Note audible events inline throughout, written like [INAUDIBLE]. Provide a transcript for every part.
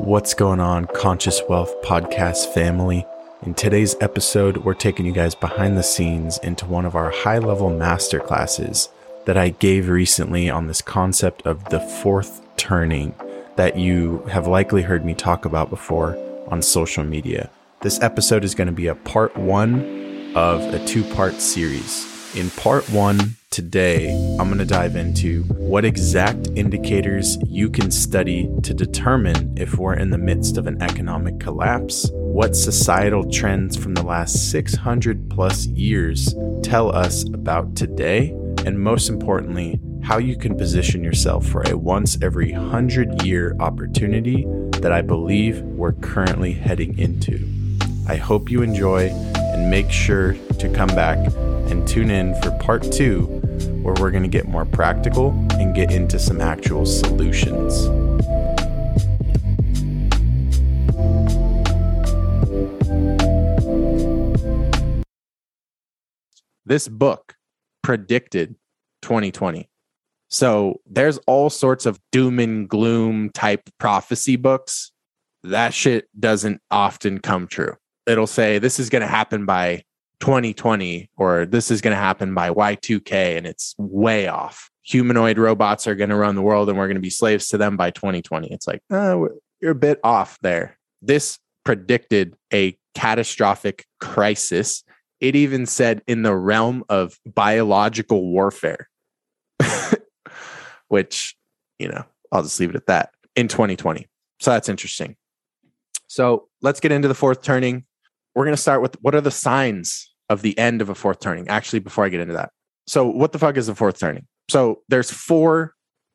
What's going on, Conscious Wealth Podcast family? In today's episode, we're taking you guys behind the scenes into one of our high level masterclasses that I gave recently on this concept of the fourth turning that you have likely heard me talk about before on social media. This episode is going to be a part one of a two part series. In part one, today, I'm going to dive into what exact indicators you can study to determine if we're in the midst of an economic collapse, what societal trends from the last 600 plus years tell us about today, and most importantly, how you can position yourself for a once every 100 year opportunity that I believe we're currently heading into. I hope you enjoy and make sure to come back and tune in for part two, where we're going to get more practical and get into some actual solutions. This book predicted 2020. So there's all sorts of doom and gloom type prophecy books. That shit doesn't often come true. It'll say this is going to happen by 2020 or this is going to happen by Y2K and it's way off. Humanoid robots are going to run the world and we're going to be slaves to them by 2020. It's like, oh, you're a bit off there. This predicted a catastrophic crisis. It even said in the realm of biological warfare, [LAUGHS] which, you know, I'll just leave it at that in 2020. So that's interesting. So let's get into the fourth turning we're going to start with what are the signs of the end of a fourth turning? Actually, before I get into that. So, what the fuck is a fourth turning? So, there's four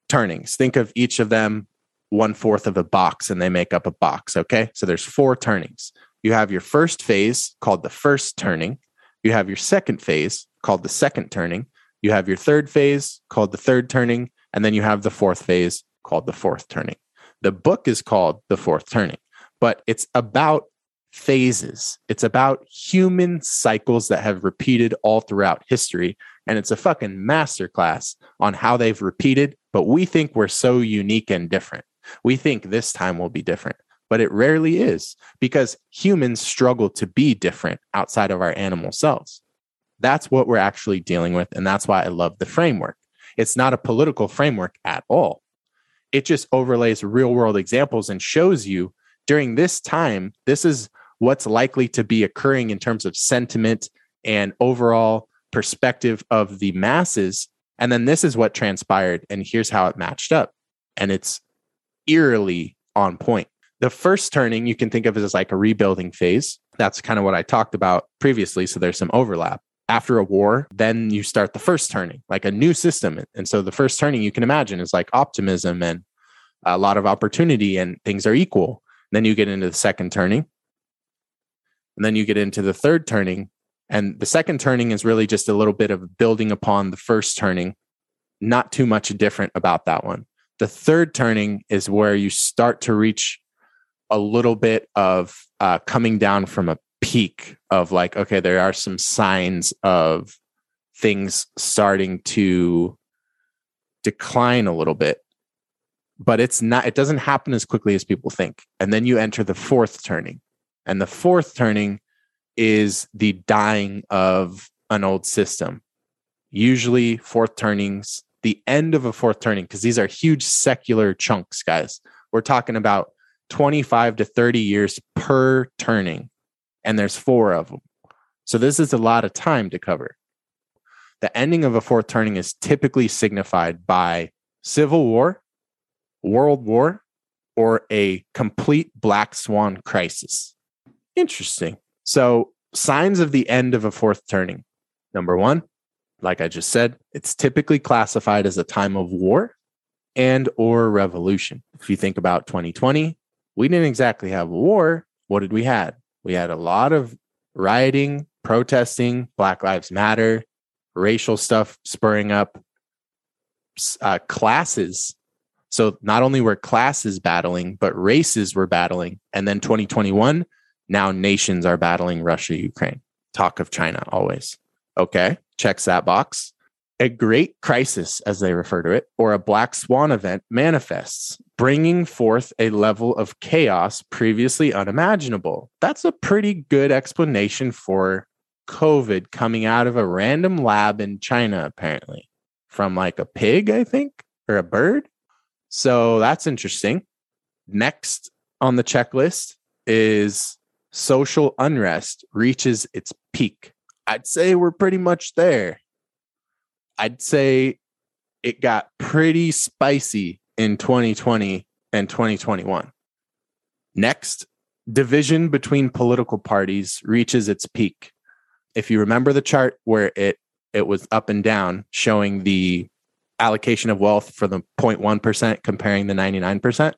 turnings. Think of each of them one fourth of a box and they make up a box. Okay. So, there's four turnings. You have your first phase called the first turning. You have your second phase called the second turning. You have your third phase called the third turning. And then you have the fourth phase called the fourth turning. The book is called The Fourth Turning, but it's about phases. It's about human cycles that have repeated all throughout history. And it's a fucking masterclass on how they've repeated. But we think we're so unique and different. We think this time will be different, but it rarely is because humans struggle to be different outside of our animal selves. That's what we're actually dealing with. And that's why I love the framework. It's not a political framework at all. It just overlays real world examples and shows you during this time, this is what's likely to be occurring in terms of sentiment and overall perspective of the masses. And then this is what transpired. And here's how it matched up. And it's eerily on point. The first turning you can think of as like a rebuilding phase. That's kind of what I talked about previously. So there's some overlap. After a war, then you start the first turning, like a new system. And so the first turning you can imagine is like optimism and a lot of opportunity and things are equal. Then you get into the second turning. And then you get into the third turning. And the second turning is really just a little bit of building upon the first turning, not too much different about that one. The third turning is where you start to reach a little bit of uh, coming down from a peak of like, okay, there are some signs of things starting to decline a little bit but it's not it doesn't happen as quickly as people think and then you enter the fourth turning and the fourth turning is the dying of an old system. Usually, fourth turnings, the end of a fourth turning, because these are huge secular chunks, guys. We're talking about 25 to 30 years per turning, and there's four of them. So, this is a lot of time to cover. The ending of a fourth turning is typically signified by civil war, world war, or a complete black swan crisis. Interesting. So, signs of the end of a fourth turning. Number one, like I just said, it's typically classified as a time of war and or revolution. If you think about 2020, we didn't exactly have a war. What did we had? We had a lot of rioting, protesting, Black Lives Matter, racial stuff spurring up uh, classes. So not only were classes battling, but races were battling. And then 2021, now nations are battling Russia, Ukraine. Talk of China always. Okay, checks that box. A great crisis, as they refer to it, or a black swan event manifests. bringing forth a level of chaos previously unimaginable. That's a pretty good explanation for COVID coming out of a random lab in China, apparently, from like a pig, I think, or a bird. So that's interesting. Next on the checklist is social unrest reaches its peak. I'd say we're pretty much there. I'd say it got pretty spicy in 2020 and 2021. Next, division between political parties reaches its peak. If you remember the chart where it it was up and down showing the allocation of wealth for the 0.1% comparing the 99%,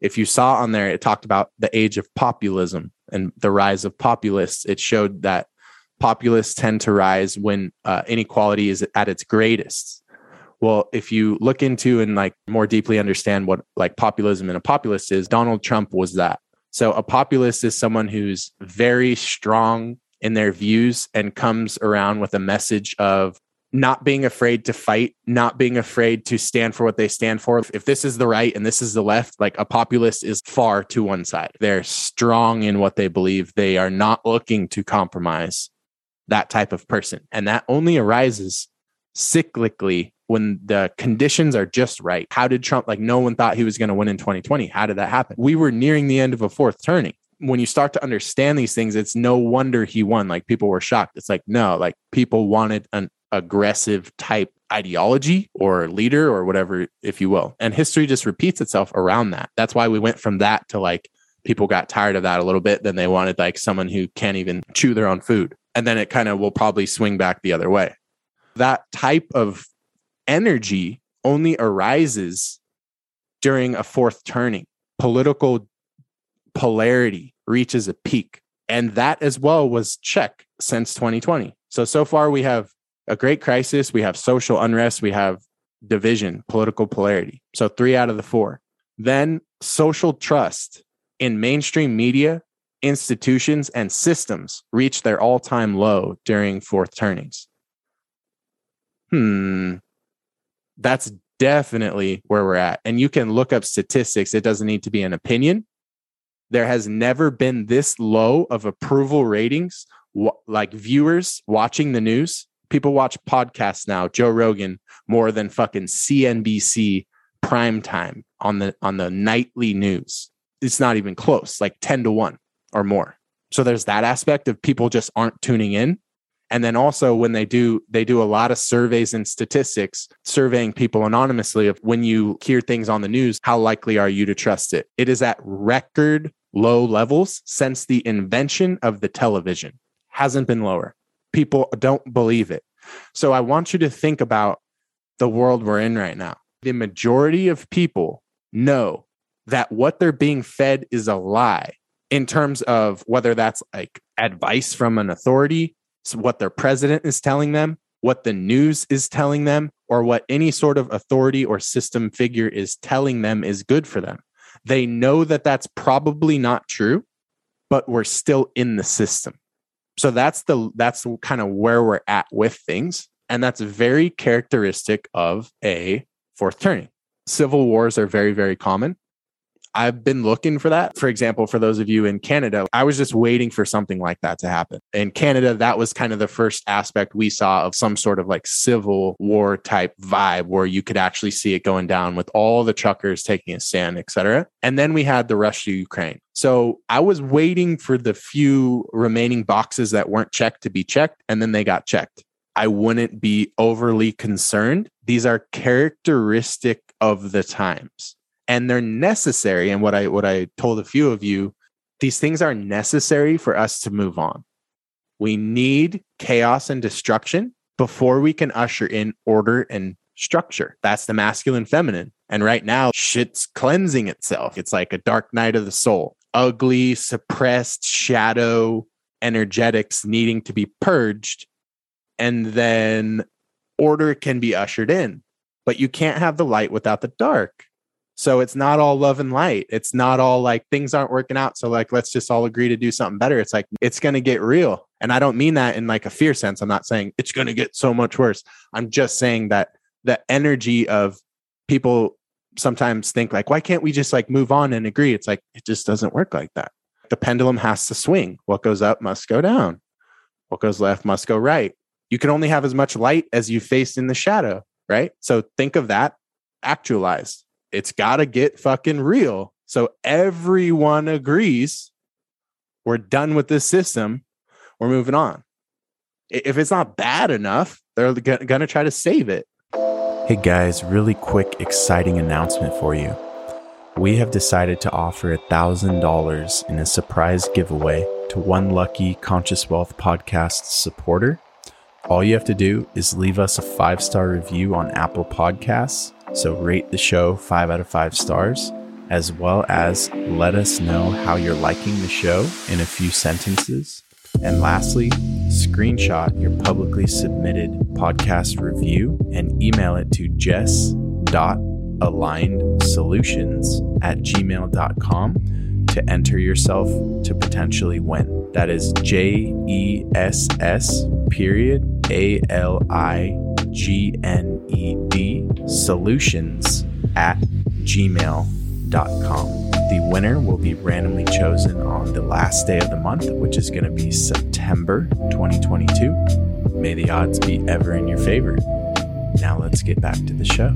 if you saw on there it talked about the age of populism and the rise of populists, it showed that populists tend to rise when uh, inequality is at its greatest well, if you look into and like more deeply understand what like populism and a populist is, Donald Trump was that. So a populist is someone who's very strong in their views and comes around with a message of not being afraid to fight, not being afraid to stand for what they stand for. If this is the right and this is the left, like a populist is far to one side. They're strong in what they believe. They are not looking to compromise that type of person. And that only arises cyclically when the conditions are just right. How did Trump, like, no one thought he was going to win in 2020? How did that happen? We were nearing the end of a fourth turning. When you start to understand these things, it's no wonder he won. Like, people were shocked. It's like, no, like, people wanted an aggressive type ideology or leader or whatever, if you will. And history just repeats itself around that. That's why we went from that to like, people got tired of that a little bit. Then they wanted like someone who can't even chew their own food. And then it kind of will probably swing back the other way. That type of energy only arises during a fourth turning. Political polarity reaches a peak. And that as well was check since 2020. So, so far we have a great crisis, we have social unrest, we have division, political polarity. So, three out of the four. Then, social trust in mainstream media, institutions, and systems reached their all time low during fourth turnings. Hmm, that's definitely where we're at. And you can look up statistics. It doesn't need to be an opinion. There has never been this low of approval ratings, like viewers watching the news. People watch podcasts now, Joe Rogan, more than fucking CNBC prime time on the on the nightly news. It's not even close, like 10 to 1 or more. So there's that aspect of people just aren't tuning in and then also when they do they do a lot of surveys and statistics surveying people anonymously of when you hear things on the news how likely are you to trust it it is at record low levels since the invention of the television hasn't been lower people don't believe it so i want you to think about the world we're in right now the majority of people know that what they're being fed is a lie in terms of whether that's like advice from an authority what their president is telling them, what the news is telling them, or what any sort of authority or system figure is telling them is good for them. They know that that's probably not true, but we're still in the system. So that's the that's kind of where we're at with things, and that's very characteristic of a fourth turning. Civil wars are very very common. I've been looking for that. For example, for those of you in Canada, I was just waiting for something like that to happen. In Canada, that was kind of the first aspect we saw of some sort of like civil war type vibe where you could actually see it going down with all the truckers taking a stand, etc. And then we had the Russia Ukraine. So I was waiting for the few remaining boxes that weren't checked to be checked, and then they got checked. I wouldn't be overly concerned. These are characteristic of the times and they're necessary. And what i what i told a few of you these things are necessary for us to move on. We need chaos and destruction before we can usher in order and structure. That's the masculine feminine. And right now shit's cleansing itself. It's like a dark night of the soul. Ugly suppressed shadow energetics needing to be purged. And then order can be ushered in. But you can't have the light without the dark so it's not all love and light. It's not all like things aren't working out. So like let's just all agree to do something better. It's like it's going to get real. And I don't mean that in like a fear sense. I'm not saying it's going to get so much worse. I'm just saying that the energy of people sometimes think like, why can't we just like move on and agree? It's like, it just doesn't work like that. The pendulum has to swing. What goes up must go down. What goes left must go right. You can only have as much light as you faced in the shadow, right? So think of that actualized. It's got to get fucking real. So everyone agrees we're done with this system. We're moving on. If it's not bad enough, they're going to try to save it. Hey guys, really quick, exciting announcement for you. We have decided to offer $1,000 in a surprise giveaway to one lucky Conscious Wealth podcast supporter. All you have to do is leave us a five star review on Apple Podcasts. So rate the show five out of five stars, as well as let us know how you're liking the show in a few sentences. And lastly, screenshot your publicly submitted podcast review and email it to jess.alignedsolutions at gmail.com to enter yourself to potentially win. That is J E S S period A L I G N E solutions at gmail.com. The winner will be randomly chosen on the last day of the month, which is going to be September 2022. May the odds be ever in your favor. Now let's get back to the show.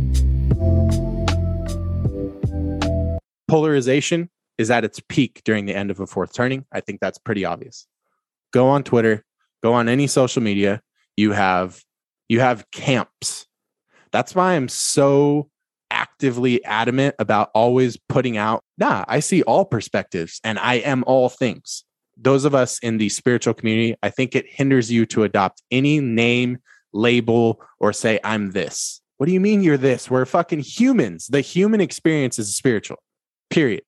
Polarization is at its peak during the end of a fourth turning. I think that's pretty obvious. Go on Twitter, go on any social media. You have you have camps. That's why I'm so actively adamant about always putting out, nah, I see all perspectives and I am all things. Those of us in the spiritual community, I think it hinders you to adopt any name, label, or say, I'm this. What do you mean you're this? We're fucking humans. The human experience is spiritual, period.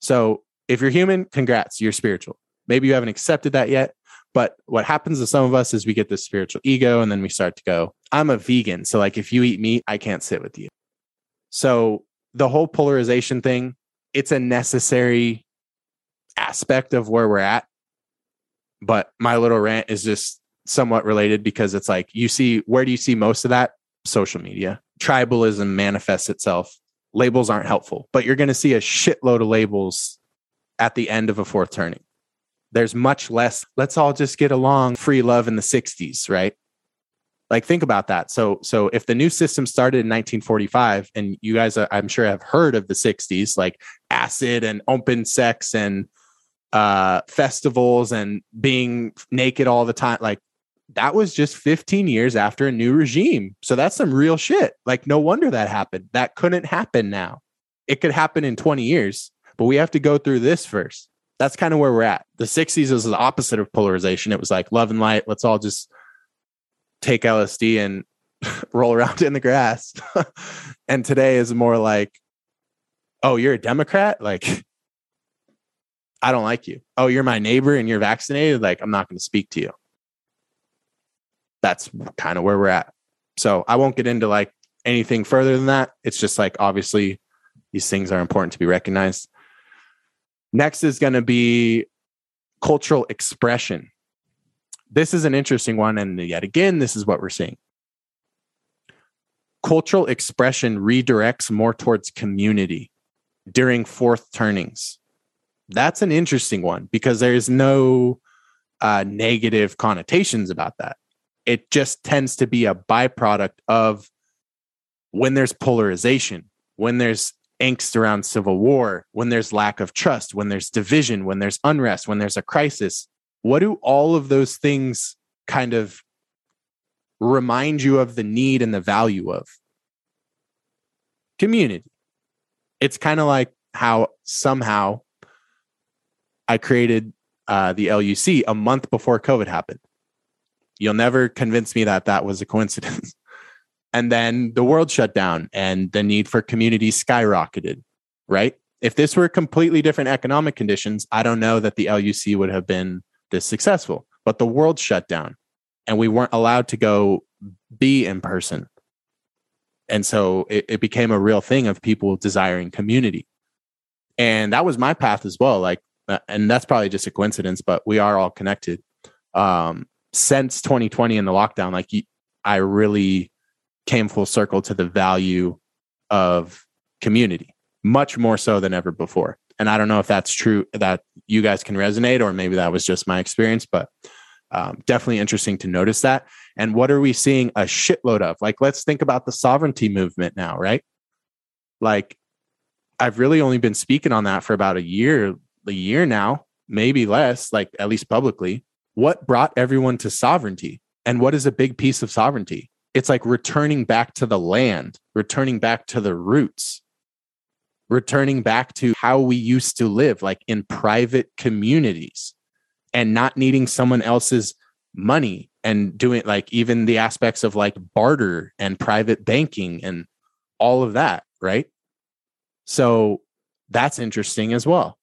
So if you're human, congrats, you're spiritual. Maybe you haven't accepted that yet. But what happens to some of us is we get this spiritual ego and then we start to go, I'm a vegan. So, like, if you eat meat, I can't sit with you. So the whole polarization thing, it's a necessary aspect of where we're at. But my little rant is just somewhat related because it's like you see where do you see most of that? Social media. Tribalism manifests itself. Labels aren't helpful, but you're going to see a shitload of labels at the end of a fourth turning. There's much less, let's all just get along, free love in the 60s, right? like think about that. So so if the new system started in 1945 and you guys uh, i'm sure have heard of the 60s like acid and open sex and uh festivals and being naked all the time like that was just 15 years after a new regime. So that's some real shit. Like no wonder that happened. That couldn't happen now. It could happen in 20 years but we have to go through this first that's kind of where we're at the 60s was the opposite of polarization it was like love and light let's all just take LSD and [LAUGHS] roll around in the grass. [LAUGHS] and today is more like, oh, you're a Democrat? Like, I don't like you. Oh, you're my neighbor and you're vaccinated? Like, I'm not going to speak to you. That's kind of where we're at. So I won't get into like anything further than that. It's just like, obviously, these things are important to be recognized. Next is going to be cultural expression this is an interesting one. And yet again, this is what we're seeing. Cultural expression redirects more towards community during fourth turnings. That's an interesting one because there's no uh, negative connotations about that. It just tends to be a byproduct of when there's polarization, when there's angst around civil war, when there's lack of trust, when there's division, when there's unrest, when there's a crisis, what do all of those things kind of remind you of the need and the value of? Community. It's kind of like how somehow I created uh, the LUC a month before COVID happened. You'll never convince me that that was a coincidence. [LAUGHS] and then the world shut down and the need for community skyrocketed, right? If this were completely different economic conditions, I don't know that the LUC would have been this successful. But the world shut down and we weren't allowed to go be in person. And so it, it became a real thing of people desiring community. And that was my path as well. Like, uh, and that's probably just a coincidence, but we are all connected. Um, since 2020 and the lockdown, like I really came full circle to the value of community, much more so than ever before. And I don't know if that's true that you guys can resonate, or maybe that was just my experience, but um, definitely interesting to notice that. And what are we seeing a shitload of? Like, let's think about the sovereignty movement now, right? Like, I've really only been speaking on that for about a year, a year now, maybe less, like at least publicly. What brought everyone to sovereignty? And what is a big piece of sovereignty? It's like returning back to the land, returning back to the roots, returning back to how we used to live, like in private communities and not needing someone else's money and doing like even the aspects of like barter and private banking and all of that, right? So that's interesting as well.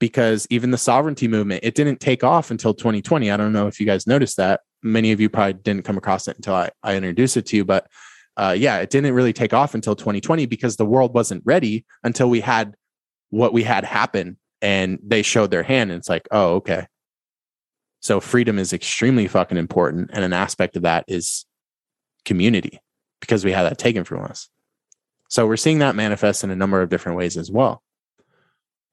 Because even the sovereignty movement, it didn't take off until 2020. I don't know if you guys noticed that. Many of you probably didn't come across it until I, I introduced it to you. But uh, yeah, it didn't really take off until 2020 because the world wasn't ready until we had what we had happen and they showed their hand. And it's like, oh, okay. So freedom is extremely fucking important. And an aspect of that is community because we had that taken from us. So we're seeing that manifest in a number of different ways as well.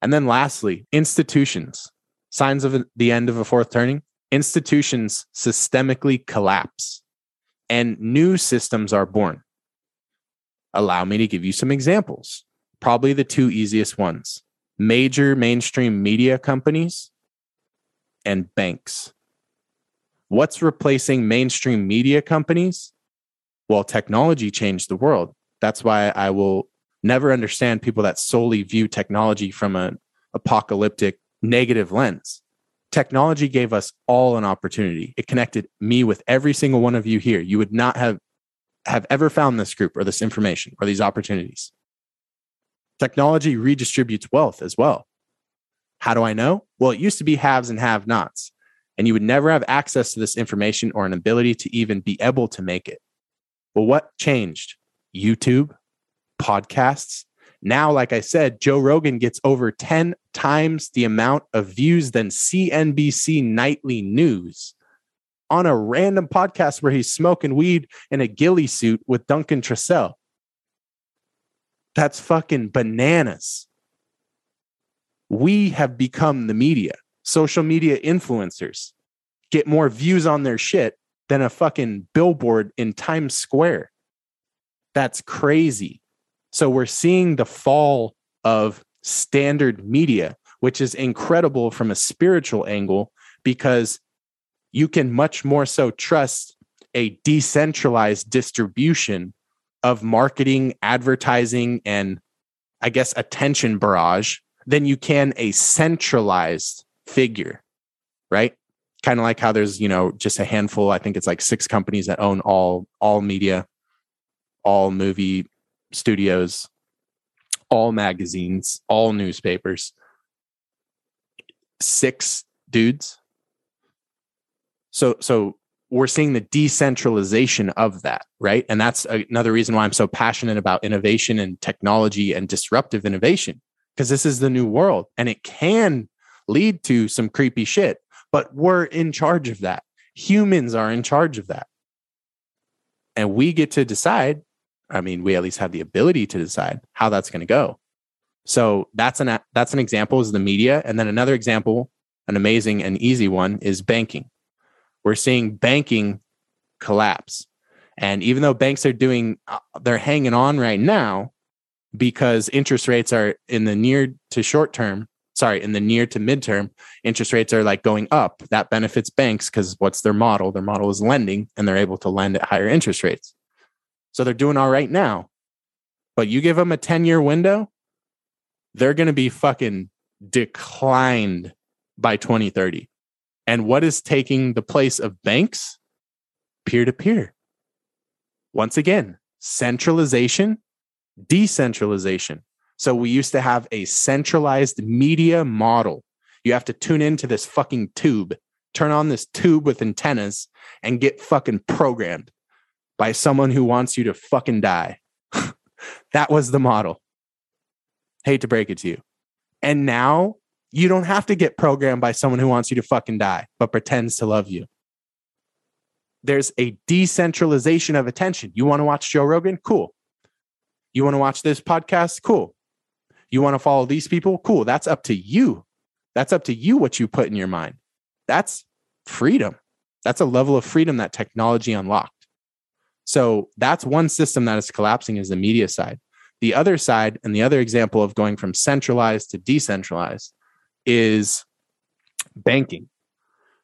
And then lastly, institutions, signs of the end of a fourth turning. Institutions systemically collapse and new systems are born. Allow me to give you some examples. Probably the two easiest ones major mainstream media companies and banks. What's replacing mainstream media companies? Well, technology changed the world. That's why I will never understand people that solely view technology from an apocalyptic negative lens. Technology gave us all an opportunity. It connected me with every single one of you here. You would not have have ever found this group or this information or these opportunities. Technology redistributes wealth as well. How do I know? Well, it used to be haves and have nots, and you would never have access to this information or an ability to even be able to make it. Well, what changed? YouTube, podcasts. Now, like I said, Joe Rogan gets over 10 times the amount of views than CNBC nightly news on a random podcast where he's smoking weed in a ghillie suit with Duncan Trussell. That's fucking bananas we have become the media. Social media influencers get more views on their shit than a fucking billboard in Times Square. That's crazy. So we're seeing the fall of standard media, which is incredible from a spiritual angle because you can much more so trust a decentralized distribution of marketing, advertising, and I guess attention barrage than you can a centralized figure, right? Kind of like how there's, you know, just a handful, I think it's like six companies that own all all media, all movie studios, all magazines, all newspapers. Six dudes. So so we're seeing the decentralization of that, right? And that's another reason why I'm so passionate about innovation and technology and disruptive innovation because this is the new world and it can lead to some creepy shit, but we're in charge of that. Humans are in charge of that. And we get to decide. I mean, we at least have the ability to decide how that's going to go. So that's an that's an example is the media, and then another example, an amazing and easy one, is banking. We're seeing banking collapse, and even though banks are doing, uh, they're hanging on right now because interest rates are in the near to short term sorry in the near to midterm interest rates are like going up. That benefits banks because what's their model? Their model is lending and they're able to lend at higher interest rates so they're doing all right now. But you give them a 10 year window they're going to be fucking declined by 2030 and what is taking the place of banks? Peer to peer once again centralization decentralization. So we used to have a centralized media model. You have to tune into this fucking tube, turn on this tube with antennas, and get fucking programmed by someone who wants you to fucking die. [LAUGHS] that was the model. Hate to break it to you. And now you don't have to get programmed by someone who wants you to fucking die, but pretends to love you. There's a decentralization of attention. You want to watch Joe Rogan? Cool You want to watch this podcast? Cool. You want to follow these people? Cool. That's up to you. That's up to you what you put in your mind. That's freedom. That's a level of freedom that technology unlocked. So that's one system that is collapsing is the media side. The other side, and the other example of going from centralized to decentralized is banking.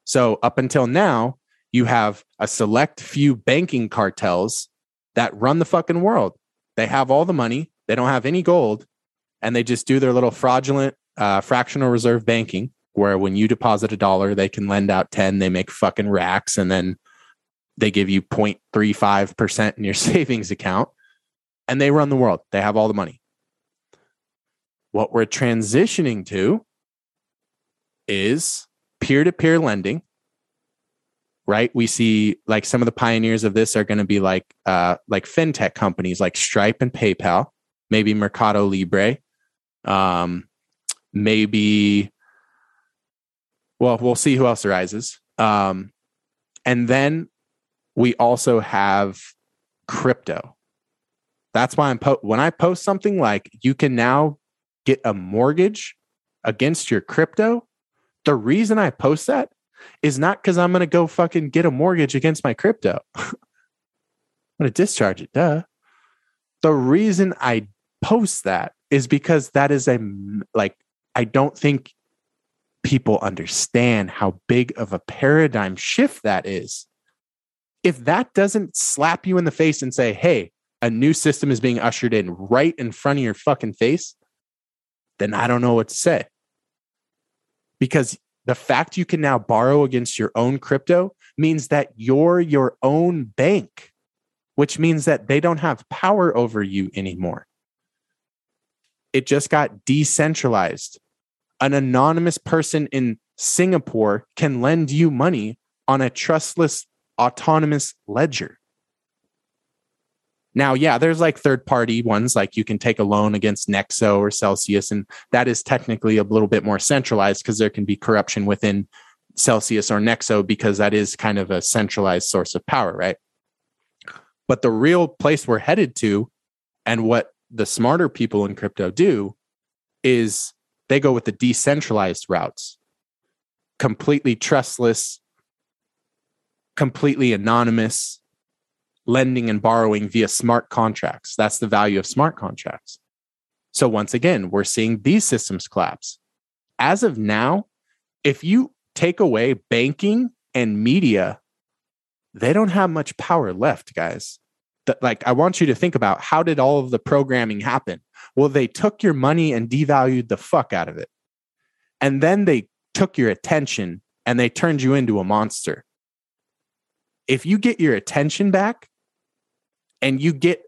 So up until now, you have a select few banking cartels that run the fucking world. They have all the money, they don't have any gold, and they just do their little fraudulent uh, fractional reserve banking where when you deposit a dollar, they can lend out 10, they make fucking racks, and then they give you 0.35% in your [LAUGHS] savings account, and they run the world. They have all the money. What we're transitioning to is peer to peer lending, right? We see like some of the pioneers of this are going to be like, uh, like fintech companies like Stripe and PayPal, maybe Mercado Libre, um, maybe well, we'll see who else arises. Um, and then we also have crypto. That's why I'm po- when I post something like you can now get a mortgage against your crypto. The reason I post that is not because I'm going to go fucking get a mortgage against my crypto. I'm going to discharge it. Duh. The reason I post that is because that is a like I don't think people understand how big of a paradigm shift that is. If that doesn't slap you in the face and say, hey, a new system is being ushered in right in front of your fucking face, then I don't know what to say. Because the fact you can now borrow against your own crypto means that you're your own bank, which means that they don't have power over you anymore. It just got decentralized an anonymous person in Singapore can lend you money on a trustless autonomous ledger. Now, yeah, there's like third party ones, like you can take a loan against Nexo or Celsius, and that is technically a little bit more centralized because there can be corruption within Celsius or Nexo because that is kind of a centralized source of power, right? But the real place we're headed to, and what the smarter people in crypto do, is they go with the decentralized routes, completely trustless, completely anonymous, lending and borrowing via smart contracts. That's the value of smart contracts. So, once again, we're seeing these systems collapse. As of now, if you take away banking and media, they don't have much power left, guys. Like, I want you to think about how did all of the programming happen? Well, they took your money and devalued the fuck out of it. And then they took your attention and they turned you into a monster. If you get your attention back and you get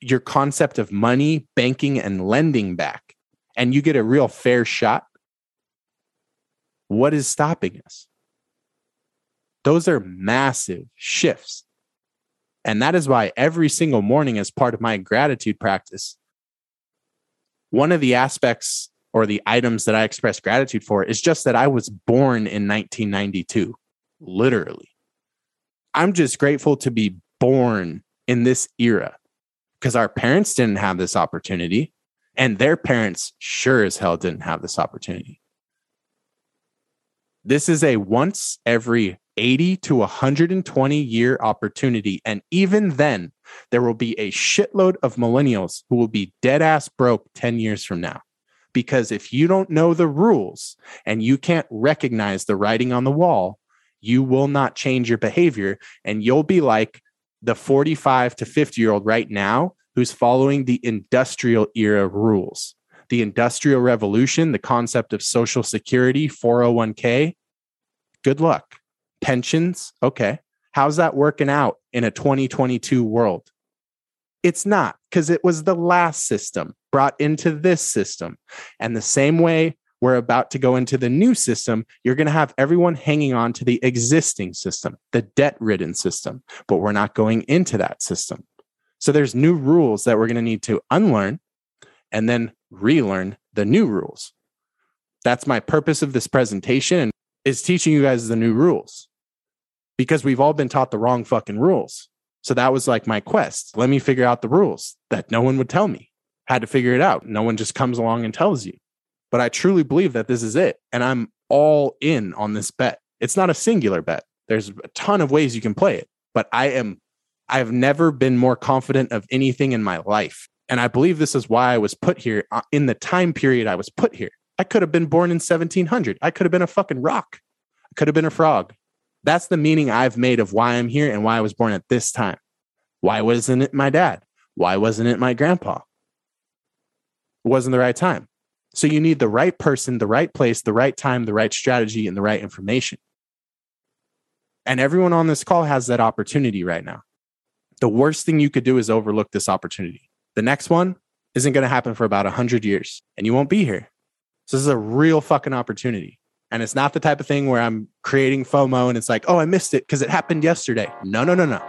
your concept of money, banking, and lending back, and you get a real fair shot, what is stopping us? Those are massive shifts. And that is why every single morning, as part of my gratitude practice, one of the aspects or the items that I express gratitude for is just that I was born in 1992, literally. I'm just grateful to be born in this era because our parents didn't have this opportunity and their parents sure as hell didn't have this opportunity. This is a once every 80 to 120 year opportunity. And even then, there will be a shitload of millennials who will be dead ass broke 10 years from now. Because if you don't know the rules and you can't recognize the writing on the wall, you will not change your behavior. And you'll be like the 45 to 50 year old right now who's following the industrial era rules. The industrial revolution, the concept of social security, 401k. Good luck pensions. Okay. How's that working out in a 2022 world? It's not because it was the last system brought into this system. And the same way we're about to go into the new system, you're going to have everyone hanging on to the existing system, the debt ridden system, but we're not going into that system. So there's new rules that we're going to need to unlearn and then relearn the new rules. That's my purpose of this presentation is teaching you guys the new rules because we've all been taught the wrong fucking rules. So that was like my quest. Let me figure out the rules that no one would tell me. Had to figure it out. No one just comes along and tells you. But I truly believe that this is it. And I'm all in on this bet. It's not a singular bet. There's a ton of ways you can play it, but I am I've never been more confident of anything in my life. And I believe this is why I was put here uh, in the time period I was put here. I could have been born in 1700. I could have been a fucking rock. I could have been a frog. That's the meaning I've made of why I'm here and why I was born at this time. Why wasn't it my dad? Why wasn't it my grandpa? It wasn't the right time. So you need the right person, the right place, the right time, the right strategy, and the right information. And everyone on this call has that opportunity right now. The worst thing you could do is overlook this opportunity. The next one isn't going to happen for about 100 years and you won't be here. So this is a real fucking opportunity. And it's not the type of thing where I'm creating FOMO and it's like, oh, I missed it because it happened yesterday. No, no, no, no.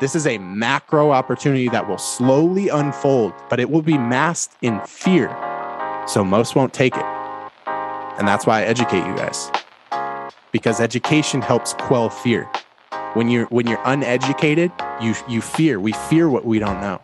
This is a macro opportunity that will slowly unfold, but it will be masked in fear. So most won't take it. And that's why I educate you guys. Because education helps quell fear. When you're when you're uneducated, you you fear. We fear what we don't know.